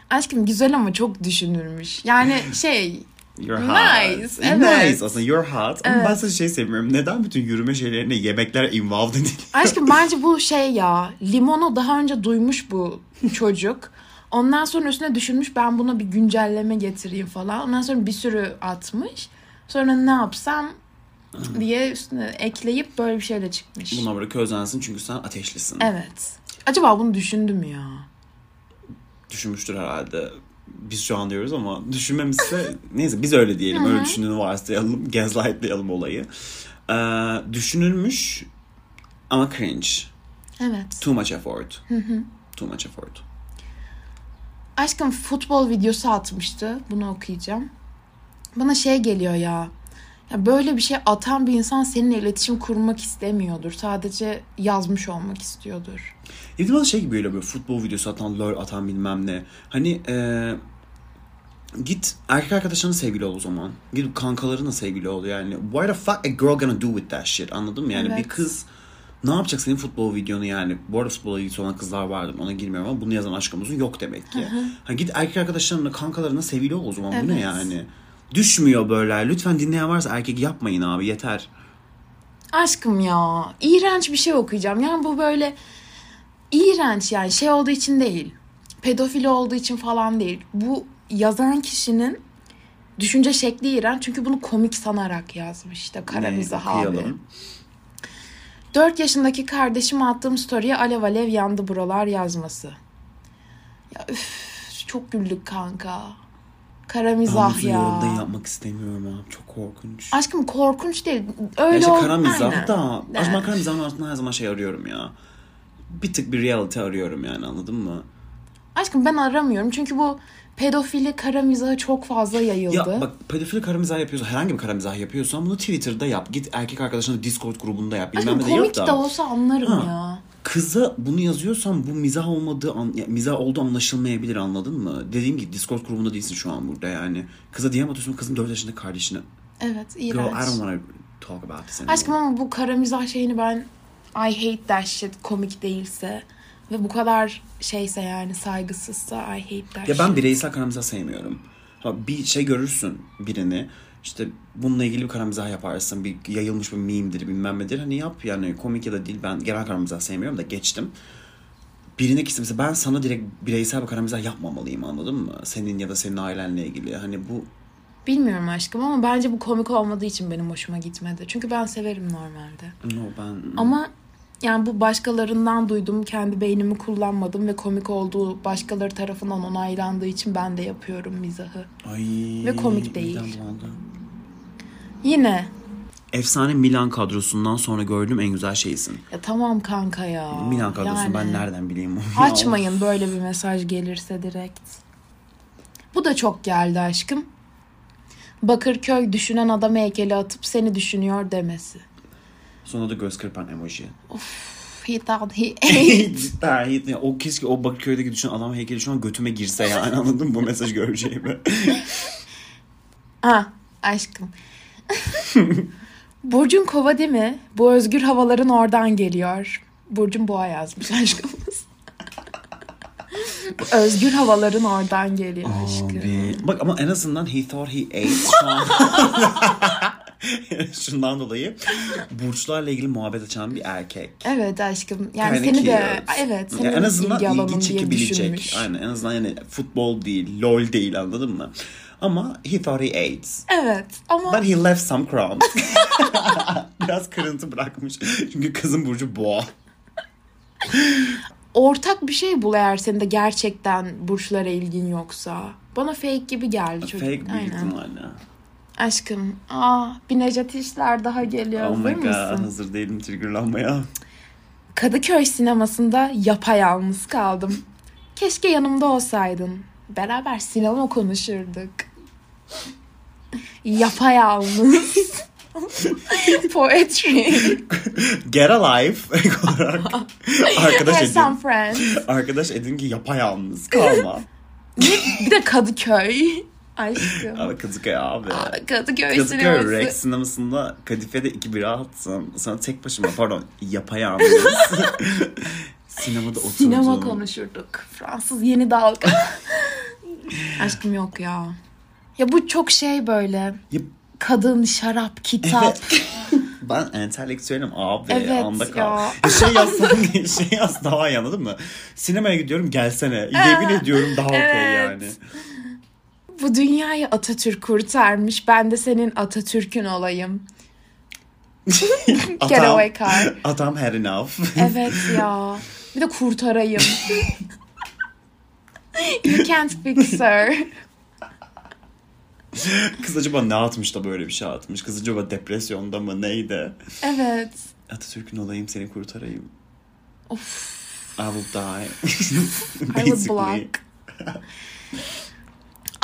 [SPEAKER 2] Aşkım güzel ama çok düşünülmüş. Yani şey
[SPEAKER 1] You're hot.
[SPEAKER 2] Nice, evet.
[SPEAKER 1] Nice aslında you're hot. Ama
[SPEAKER 2] Evet.
[SPEAKER 1] ben sana şey sevmiyorum. Neden bütün yürüme şeylerine yemekler involved değil?
[SPEAKER 2] Aşkım bence bu şey ya. Limonu daha önce duymuş bu çocuk. Ondan sonra üstüne düşünmüş ben buna bir güncelleme getireyim falan. Ondan sonra bir sürü atmış. Sonra ne yapsam diye üstüne ekleyip böyle bir şeyle çıkmış.
[SPEAKER 1] Bunlar burada közlensin çünkü sen ateşlisin.
[SPEAKER 2] Evet. Acaba bunu düşündüm ya.
[SPEAKER 1] düşünmüştür herhalde. Biz şu an diyoruz ama düşünmemişse neyse biz öyle diyelim. Öyle düşündüğünü varsayalım. Gaslightlayalım olayı. Ee, düşünülmüş ama cringe.
[SPEAKER 2] Evet.
[SPEAKER 1] Too much effort. Too much effort.
[SPEAKER 2] Aşkım futbol videosu atmıştı. Bunu okuyacağım. Bana şey geliyor ya. Ya böyle bir şey atan bir insan seninle iletişim kurmak istemiyordur. Sadece yazmış olmak istiyordur.
[SPEAKER 1] Ya bir de bana şey gibi geliyor böyle futbol videosu atan, lol atan bilmem ne. Hani ee, git erkek arkadaşlarına sevgili ol o zaman. Git kankalarına sevgili ol yani. Why the fuck a girl gonna do with that shit anladın mı? Yani
[SPEAKER 2] Evet.
[SPEAKER 1] bir kız ne yapacak senin futbol videonu yani? Bu arada futbola ilgisi olan kızlar vardır ona girmiyorum ama bunu yazan aşkımızın yok demek ki. Ha, git erkek arkadaşlarına kankalarına sevgili ol o zaman. Bu ne
[SPEAKER 2] Evet.
[SPEAKER 1] yani? Düşmüyor böyle. Lütfen dinleyen varsa erkek yapmayın abi yeter.
[SPEAKER 2] Aşkım ya. iğrenç bir şey okuyacağım. Yani bu böyle iğrenç yani şey olduğu için değil. Pedofili olduğu için falan değil. Bu yazan kişinin düşünce şekli iğrenç. Çünkü bunu komik sanarak yazmış işte kara mizah abi.
[SPEAKER 1] okuyalım.
[SPEAKER 2] 4 yaşındaki kardeşime attığım story'e alev alev yandı buralar yazması. Ya üf, çok güldük kanka. Kara
[SPEAKER 1] Ben
[SPEAKER 2] mizah ya.
[SPEAKER 1] yolda yapmak istemiyorum abi. Çok korkunç.
[SPEAKER 2] Aşkım korkunç değil.
[SPEAKER 1] Ya
[SPEAKER 2] Öyle
[SPEAKER 1] işte
[SPEAKER 2] ol-
[SPEAKER 1] kara mizah
[SPEAKER 2] Aynen.
[SPEAKER 1] da.
[SPEAKER 2] Evet.
[SPEAKER 1] Aşkım ben kara mizahın altında her zaman şey arıyorum ya. Bir tık bir reality arıyorum yani anladın mı?
[SPEAKER 2] Aşkım ben aramıyorum çünkü bu pedofili kara mizahı çok fazla yayıldı.
[SPEAKER 1] Ya bak pedofili kara mizah yapıyorsan herhangi bir kara mizah yapıyorsan bunu Twitter'da yap. Git erkek arkadaşına Discord grubunda yap. Bilmem ne de
[SPEAKER 2] komik de
[SPEAKER 1] da.
[SPEAKER 2] olsa anlarım
[SPEAKER 1] Ha.
[SPEAKER 2] ya.
[SPEAKER 1] Kıza bunu yazıyorsan bu mizah olmadığı an, ya mizah olduğu anlaşılmayabilir anladın mı? Dediğim gibi Discord grubunda değilsin şu an burada yani. Kıza DM atıyorsun kızın 4 yaşındaki kardeşine.
[SPEAKER 2] Evet
[SPEAKER 1] Girl I don't
[SPEAKER 2] iğrenç.
[SPEAKER 1] wanna talk about this anymore.
[SPEAKER 2] Aşkım ama bu kara mizah şeyini ben I hate that shit komik değilse ve bu kadar şeyse yani saygısızsa I hate that
[SPEAKER 1] Ya ben bireysel kara mizah sevmiyorum. Ha, bir şey görürsün birini. işte bununla ilgili bir kara mizah yaparsın. Bir yayılmış bir meme'dir bilmem nedir. Hani yap yani komik ya da değil. Ben genel kara mizah sevmiyorum da geçtim. Birine kişi mesela ben sana direkt bireysel bir kara mizah yapmamalıyım anladın mı? Senin ya da senin ailenle ilgili. Hani bu
[SPEAKER 2] Bilmiyorum aşkım ama bence bu komik olmadığı için benim hoşuma gitmedi. Çünkü ben severim normalde.
[SPEAKER 1] no ben
[SPEAKER 2] Ama yani bu başkalarından duydum. Kendi beynimi kullanmadım ve komik olduğu başkaları tarafından onaylandığı için ben de yapıyorum mizahı.
[SPEAKER 1] Ay,
[SPEAKER 2] Ve komik değil. Yine
[SPEAKER 1] Efsane Milan kadrosundan sonra gördüğüm en güzel şeysin.
[SPEAKER 2] ya tamam kanka ya.
[SPEAKER 1] Milan kadrosunu
[SPEAKER 2] Yani
[SPEAKER 1] ben nereden bileyim?
[SPEAKER 2] Açmayın böyle bir mesaj gelirse direkt. Bu da çok geldi aşkım. Bakırköy düşünen adam heykeli atıp seni düşünüyor demesi.
[SPEAKER 1] Sonra da göz kırpan emoji.
[SPEAKER 2] He thought he ate.
[SPEAKER 1] Cidden hiç- ya o keşke o Bakırköy'deki düşen adam heykeli şu an götüme girse yani anladın mı bu mesaj göreceğimi.
[SPEAKER 2] ha aşkım. Burcun kova değil mi? Bu özgür havaların oradan geliyor. Burcun boğa yazmış aşkımız. Bu özgür havaların oradan geliyor aşkım.
[SPEAKER 1] Abi. Bak ama en azından he thought he ate şu an. Şundan dolayı burçlarla ilgili muhabbet açan bir erkek.
[SPEAKER 2] Evet aşkım. Yani
[SPEAKER 1] Kinda
[SPEAKER 2] seni de evet seni
[SPEAKER 1] Ya
[SPEAKER 2] de
[SPEAKER 1] en azından
[SPEAKER 2] ilgi
[SPEAKER 1] ilgi çekebilecek. Aynen en azından yani futbol değil, lol değil anladın mı? Ama he thought he ate.
[SPEAKER 2] Evet ama
[SPEAKER 1] But he left some crumbs. Biraz kırıntı bırakmış. Çünkü kızın burcu boğa.
[SPEAKER 2] ortak bir şey bul eğer senin de gerçekten burçlara ilgin yoksa. Bana fake gibi geldi çocuk.
[SPEAKER 1] Fake büyük ihtimalle.
[SPEAKER 2] Aşkım. Aa, bir Necati İşler daha geliyor.
[SPEAKER 1] Oh my
[SPEAKER 2] Hazır
[SPEAKER 1] god
[SPEAKER 2] mısın?
[SPEAKER 1] hazır değilim triggerlanmaya.
[SPEAKER 2] Kadıköy sinemasında yapayalnız kaldım. Keşke yanımda olsaydın. Beraber sinema konuşurduk. Yapayalnız. Poetry.
[SPEAKER 1] Get alive olarak arkadaş edin.
[SPEAKER 2] some friends.
[SPEAKER 1] Arkadaş edin ki yapayalnız kalma.
[SPEAKER 2] Bir de Kadıköy. Aşkım.
[SPEAKER 1] Abi Kadıköy abi.
[SPEAKER 2] Kadıköy,
[SPEAKER 1] Kadıköy
[SPEAKER 2] sineması.
[SPEAKER 1] Rex sinemasında Kadife'de iki bira attım. Sonra tek başıma pardon yapayalnız. Sinemada oturdum.
[SPEAKER 2] Sinema konuşurduk. Fransız yeni dalga. Aşkım yok ya. Ya bu çok şey böyle.
[SPEAKER 1] Ya,
[SPEAKER 2] Kadın, şarap, kitap.
[SPEAKER 1] ben entelektüelim abi.
[SPEAKER 2] Evet
[SPEAKER 1] anda kal.
[SPEAKER 2] ya.
[SPEAKER 1] Ya şey yazsam şey yaz daha iyi anladın mı? Sinemaya gidiyorum gelsene. Yemin ediyorum daha okey
[SPEAKER 2] evet.
[SPEAKER 1] yani.
[SPEAKER 2] Bu dünyayı Atatürk kurtarmış. Ben de senin Atatürk'ün olayım. Getaway car.
[SPEAKER 1] Atam had enough.
[SPEAKER 2] Evet ya. Bir de kurtarayım. you can't fix her.
[SPEAKER 1] Kız acaba ne atmış da böyle bir şey atmış? Kız acaba depresyonda mı neydi?
[SPEAKER 2] Evet.
[SPEAKER 1] Atatürk'ün olayım seni kurtarayım.
[SPEAKER 2] Of.
[SPEAKER 1] I will die.
[SPEAKER 2] I will block.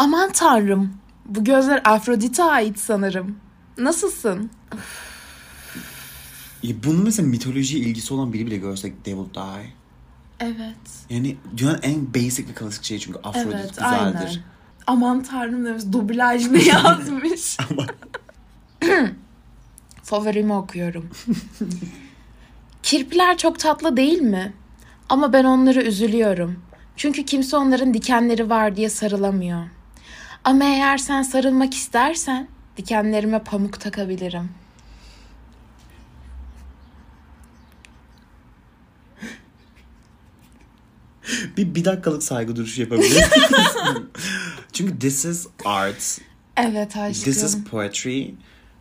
[SPEAKER 2] Aman tanrım. Bu gözler Afrodit'e ait sanırım. Nasılsın?
[SPEAKER 1] Ya bunun mesela mitolojiye ilgisi olan biri bile görsek they will die.
[SPEAKER 2] Evet.
[SPEAKER 1] Yani dünyanın en basic ve klasik şeyi çünkü Afrodit
[SPEAKER 2] Evet,
[SPEAKER 1] güzeldir.
[SPEAKER 2] aynen. Aman tanrım demiş. Dublaj ne yazmış? Favorimi okuyorum. Kirpiler çok tatlı değil mi? Ama ben onları üzülüyorum. Çünkü kimse onların dikenleri var diye sarılamıyor. Ama eğer sen sarılmak istersen dikenlerime pamuk takabilirim.
[SPEAKER 1] Bir, bir dakikalık saygı duruşu yapabilir? Çünkü this is art.
[SPEAKER 2] Evet aşkım.
[SPEAKER 1] This is poetry.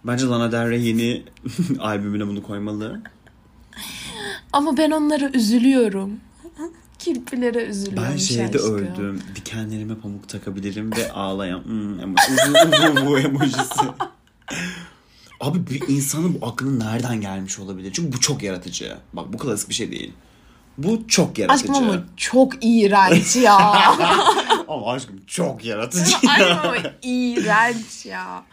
[SPEAKER 1] Bence Lana Del Rey yeni albümüne bunu koymalı.
[SPEAKER 2] Ama ben onlara üzülüyorum. Kirpilere üzülüyorum
[SPEAKER 1] Ben şeyde
[SPEAKER 2] aşkım.
[SPEAKER 1] öldüm. Dikenlerime pamuk takabilirim ve ağlayan hmm, emoji. Uvu, uvu emojisi. Abi bir insanın bu aklına nereden gelmiş olabilir? Çünkü bu çok yaratıcı. Bak bu klasik bir şey değil. Bu çok yaratıcı.
[SPEAKER 2] Aşkım ama çok iğrenç ya.
[SPEAKER 1] Ama aşkım çok yaratıcı.
[SPEAKER 2] Ay ama iğrenç ya.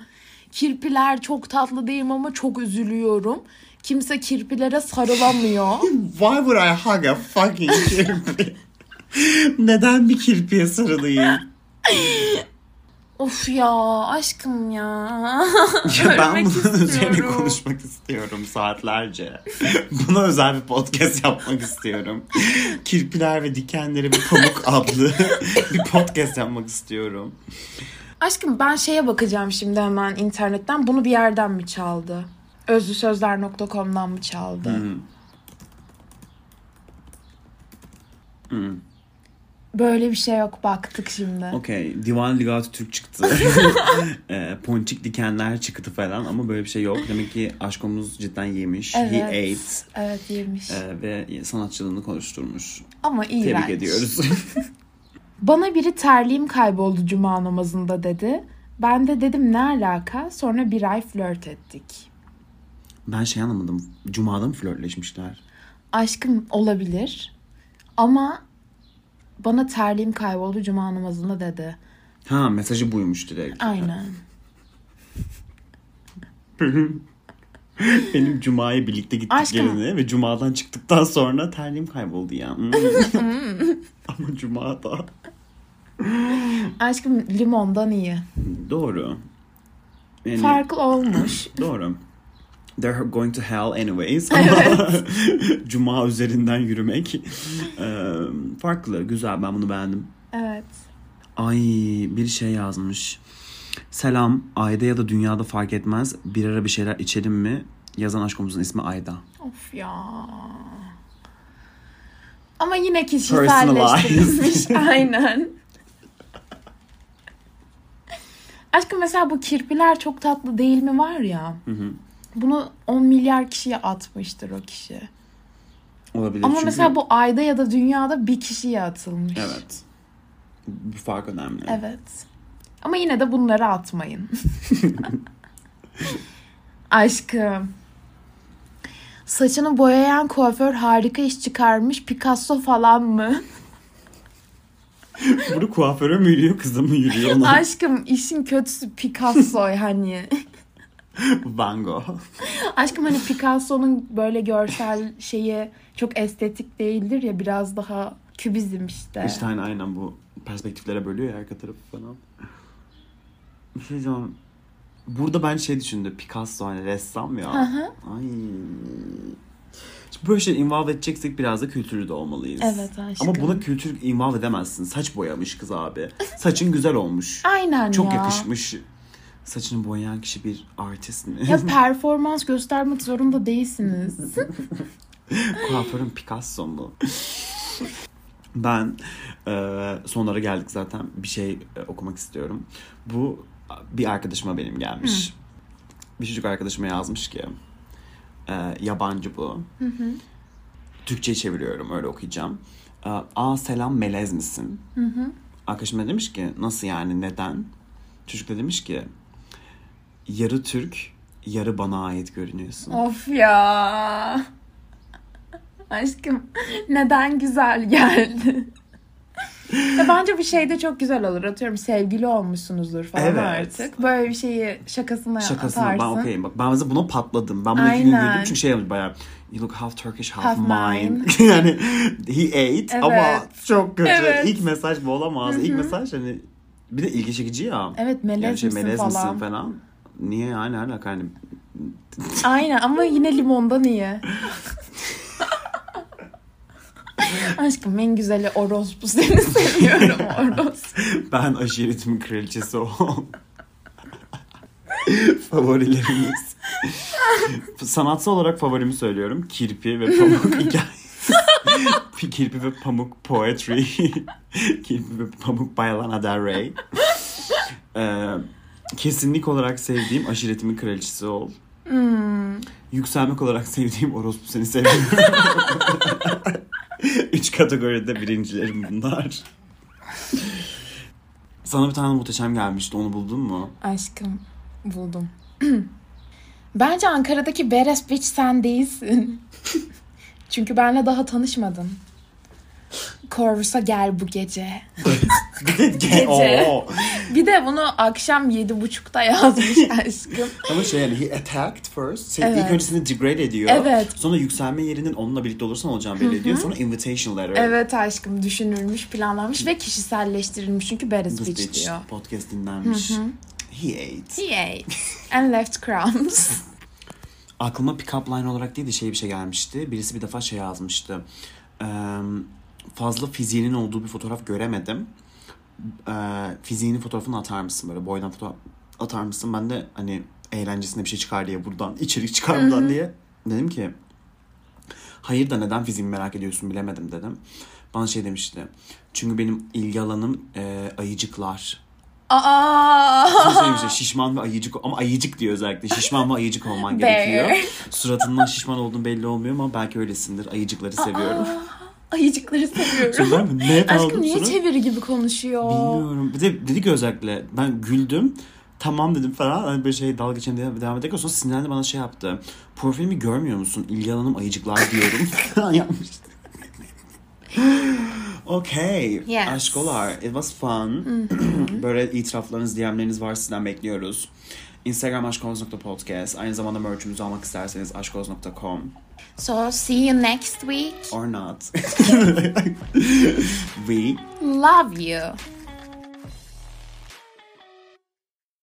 [SPEAKER 2] Kirpiler çok tatlı değilim ama çok üzülüyorum. Kimse kirpilere sarılamıyor.
[SPEAKER 1] Why would I hug a fucking kirpi? Neden bir kirpiye sarılayım?
[SPEAKER 2] of ya aşkım ya.
[SPEAKER 1] Ya ben bunun üzerine konuşmak istiyorum saatlerce. Buna özel bir podcast yapmak istiyorum. Kirpiler ve Dikenleri bir Pamuk adlı bir podcast yapmak istiyorum.
[SPEAKER 2] Aşkım ben şeye bakacağım şimdi hemen internetten. Bunu bir yerden mi çaldı? Özlüsözler.com'dan mı çaldı? Böyle bir şey yok baktık şimdi.
[SPEAKER 1] Okey. Divan Ligatü Türk çıktı. e, ponçik dikenler çıktı falan ama böyle bir şey yok. Demek ki aşkımız cidden yemiş. He
[SPEAKER 2] Evet.
[SPEAKER 1] ate.
[SPEAKER 2] Evet yemiş.
[SPEAKER 1] e, ve sanatçılığını konuşturmuş.
[SPEAKER 2] Ama iğrenç.
[SPEAKER 1] Tebrik ediyoruz.
[SPEAKER 2] Bana biri terliğim kayboldu cuma namazında dedi. Ben de dedim ne alaka? Sonra bir ay flört ettik.
[SPEAKER 1] Ben şey anlamadım. Cuma'da mı flörtleşmişler?
[SPEAKER 2] Aşkım olabilir. Ama bana terliğim kayboldu cuma namazında dedi.
[SPEAKER 1] Ha mesajı buymuş direkt.
[SPEAKER 2] Aynen.
[SPEAKER 1] Benim Cuma'ya birlikte gittik
[SPEAKER 2] Aşkım.
[SPEAKER 1] gelene ve Cuma'dan çıktıktan sonra terliğim kayboldu ya. Hmm. Ama Cuma'da.
[SPEAKER 2] Aşkım limondan iyi.
[SPEAKER 1] Doğru. Yani,
[SPEAKER 2] Farklı olmuş.
[SPEAKER 1] Doğru. They're going to hell anyways. Ama Cuma üzerinden yürümek e, farklı. Güzel. Ben bunu beğendim.
[SPEAKER 2] Evet.
[SPEAKER 1] Ay bir şey yazmış. Selam. Ayda ya da dünyada fark etmez. Bir ara bir şeyler içelim mi? Yazan aşkımızın ismi Ayda.
[SPEAKER 2] Of ya. Ama yine kişiselleştirilmiş. Aynen. Aşkım mesela bu kirpiler çok tatlı değil mi var ya.
[SPEAKER 1] Hı hı.
[SPEAKER 2] Bunu 10 milyar kişiye atmıştır o kişi.
[SPEAKER 1] Olabilir
[SPEAKER 2] Ama
[SPEAKER 1] çünkü...
[SPEAKER 2] mesela bu ayda ya da dünyada bir kişiye atılmış.
[SPEAKER 1] Evet. Bu fark önemli.
[SPEAKER 2] Evet. Ama yine de bunları atmayın. Aşkım. Saçını boyayan kuaför harika iş çıkarmış. Picasso falan mı?
[SPEAKER 1] Bunu kuaföre mi yürüyor kıza mı yürüyor ona?
[SPEAKER 2] Aşkım işin kötüsü Picasso hani.
[SPEAKER 1] Van Gogh.
[SPEAKER 2] Aşkım hani Picasso'nun böyle görsel şeyi çok estetik değildir ya biraz daha kübizm işte.
[SPEAKER 1] İşte aynen, aynen bu perspektiflere bölüyor ya arka tarafı falan. Bir şey diyeceğim. Burada ben şey düşündüm. Picasso hani ressam ya.
[SPEAKER 2] Hı hı.
[SPEAKER 1] Ay. Şimdi böyle şey involve edeceksek biraz da kültürlü de olmalıyız.
[SPEAKER 2] Evet aşkım.
[SPEAKER 1] Ama buna kültür involve edemezsin. Saç boyamış kız abi. Saçın güzel olmuş.
[SPEAKER 2] Aynen
[SPEAKER 1] Çok
[SPEAKER 2] ya.
[SPEAKER 1] yakışmış. Saçını boyayan kişi bir artist mi?
[SPEAKER 2] Ya performans göstermek zorunda değilsiniz.
[SPEAKER 1] Kuaförün Picasso mu? ben e, sonlara geldik zaten. Bir şey e, okumak istiyorum. Bu bir arkadaşıma benim gelmiş. Bir çocuk arkadaşıma yazmış ki e, yabancı bu. Türkçe'yi çeviriyorum öyle okuyacağım. E, Aa selam melez misin? Arkadaşım da demiş ki nasıl yani neden? Çocuk da demiş ki yarı Türk yarı bana ait görünüyorsun.
[SPEAKER 2] of ya. Aşkım neden güzel geldi? ya bence bir şey de çok güzel olur. Atıyorum sevgili olmuşsunuzdur falan
[SPEAKER 1] Evet.
[SPEAKER 2] artık. Böyle bir şeyi şakasına
[SPEAKER 1] Şakasına
[SPEAKER 2] atarsın.
[SPEAKER 1] ben okeyim. Bak ben mesela buna patladım. Ben
[SPEAKER 2] Aynen.
[SPEAKER 1] güldüm çünkü şey yapmış bayağı. You look half Turkish, half,
[SPEAKER 2] Half
[SPEAKER 1] mine.
[SPEAKER 2] mine.
[SPEAKER 1] yani he ate ama
[SPEAKER 2] Evet.
[SPEAKER 1] çok kötü.
[SPEAKER 2] Evet.
[SPEAKER 1] İlk mesaj bu olamaz. İlk mesaj hani bir de ilgi çekici ya.
[SPEAKER 2] Evet melez
[SPEAKER 1] yani şey,
[SPEAKER 2] misin
[SPEAKER 1] melez
[SPEAKER 2] falan.
[SPEAKER 1] misin falan. Niye yani alaka hani
[SPEAKER 2] Aynen ama yine limondan iyi. Aşkım en güzeli orospu seni seviyorum orospu.
[SPEAKER 1] ben aşiretimin kraliçesi ol. Favorilerimiz. Sanatsal olarak favorimi söylüyorum. Kirpi ve pamuk hikayesi. Kirpi ve pamuk poetry. Kirpi ve pamuk by Lana Del Rey. Ee, kesinlik olarak sevdiğim aşiretimin kraliçesi ol.
[SPEAKER 2] Hmm.
[SPEAKER 1] Yükselmek olarak sevdiğim orospu seni seviyorum. Üç kategoride birincilerim bunlar. Sana bir tane muhteşem gelmişti. Onu buldun mu?
[SPEAKER 2] Aşkım buldum. Bence Ankara'daki Beres Beach sen değilsin. Çünkü benle daha tanışmadın. Corvus'a gel bu gece. Gece.
[SPEAKER 1] Oo.
[SPEAKER 2] Bir de bunu akşam yedi buçukta yazmış aşkım.
[SPEAKER 1] Ama şey yani he attacked first. Seni
[SPEAKER 2] Evet.
[SPEAKER 1] ilk önce seni degrade ediyor.
[SPEAKER 2] Evet.
[SPEAKER 1] Sonra yükselme yerinin onunla birlikte olursan olacağını belli ediyor. Sonra invitation letter.
[SPEAKER 2] Evet aşkım düşünülmüş, planlanmış ve kişiselleştirilmiş. Çünkü Beres
[SPEAKER 1] bitch
[SPEAKER 2] diyor.
[SPEAKER 1] podcast dinlenmiş. He ate.
[SPEAKER 2] He ate and left crumbs.
[SPEAKER 1] Aklıma pick-up line olarak değil de şey bir şey gelmişti. Birisi bir defa şey yazmıştı. Eee, fazla fiziğinin olduğu bir fotoğraf göremedim. Eee fiziğinin fotoğrafını atar mısın böyle boydan fotoğraf atar mısın? Ben de hani eğlencesine bir şey çıkar diye buradan içerik çıkar buradan diye dedim ki hayır da neden fiziğimi merak ediyorsun bilemedim dedim. Bana şey demişti. Çünkü benim ilgi alanım eee, ayıcıklar.
[SPEAKER 2] Aa!
[SPEAKER 1] Şey şişman ve ayıcık ama ayıcık diyor özellikle. Şişman ve ayıcık olman gerekiyor. Suratından şişman olduğun belli olmuyor ama belki öylesindir. Ayıcıkları seviyorum.
[SPEAKER 2] Ayıcıkları seviyorum.
[SPEAKER 1] Mi? net
[SPEAKER 2] Aşkım niye
[SPEAKER 1] sonra.
[SPEAKER 2] çeviri gibi konuşuyor?
[SPEAKER 1] Bilmiyorum. Bir de dedi ki özellikle ben güldüm. Tamam dedim falan. Hani böyle şey dalga geçen diye devam ederken sonra sinirlendi bana şey yaptı. Profilimi görmüyor musun? İlgi alanım ayıcıklar diyorum falan yapmıştı. Okay.
[SPEAKER 2] Yes.
[SPEAKER 1] Aşkolar. It was fun. Böyle itiraflarınız, DM'leriniz var sizden bekliyoruz. Instagram aşkoz.podcast. Aynı zamanda merch'ümüzü almak isterseniz aşkoz.com
[SPEAKER 2] So see you next week.
[SPEAKER 1] or not. We
[SPEAKER 2] Love you.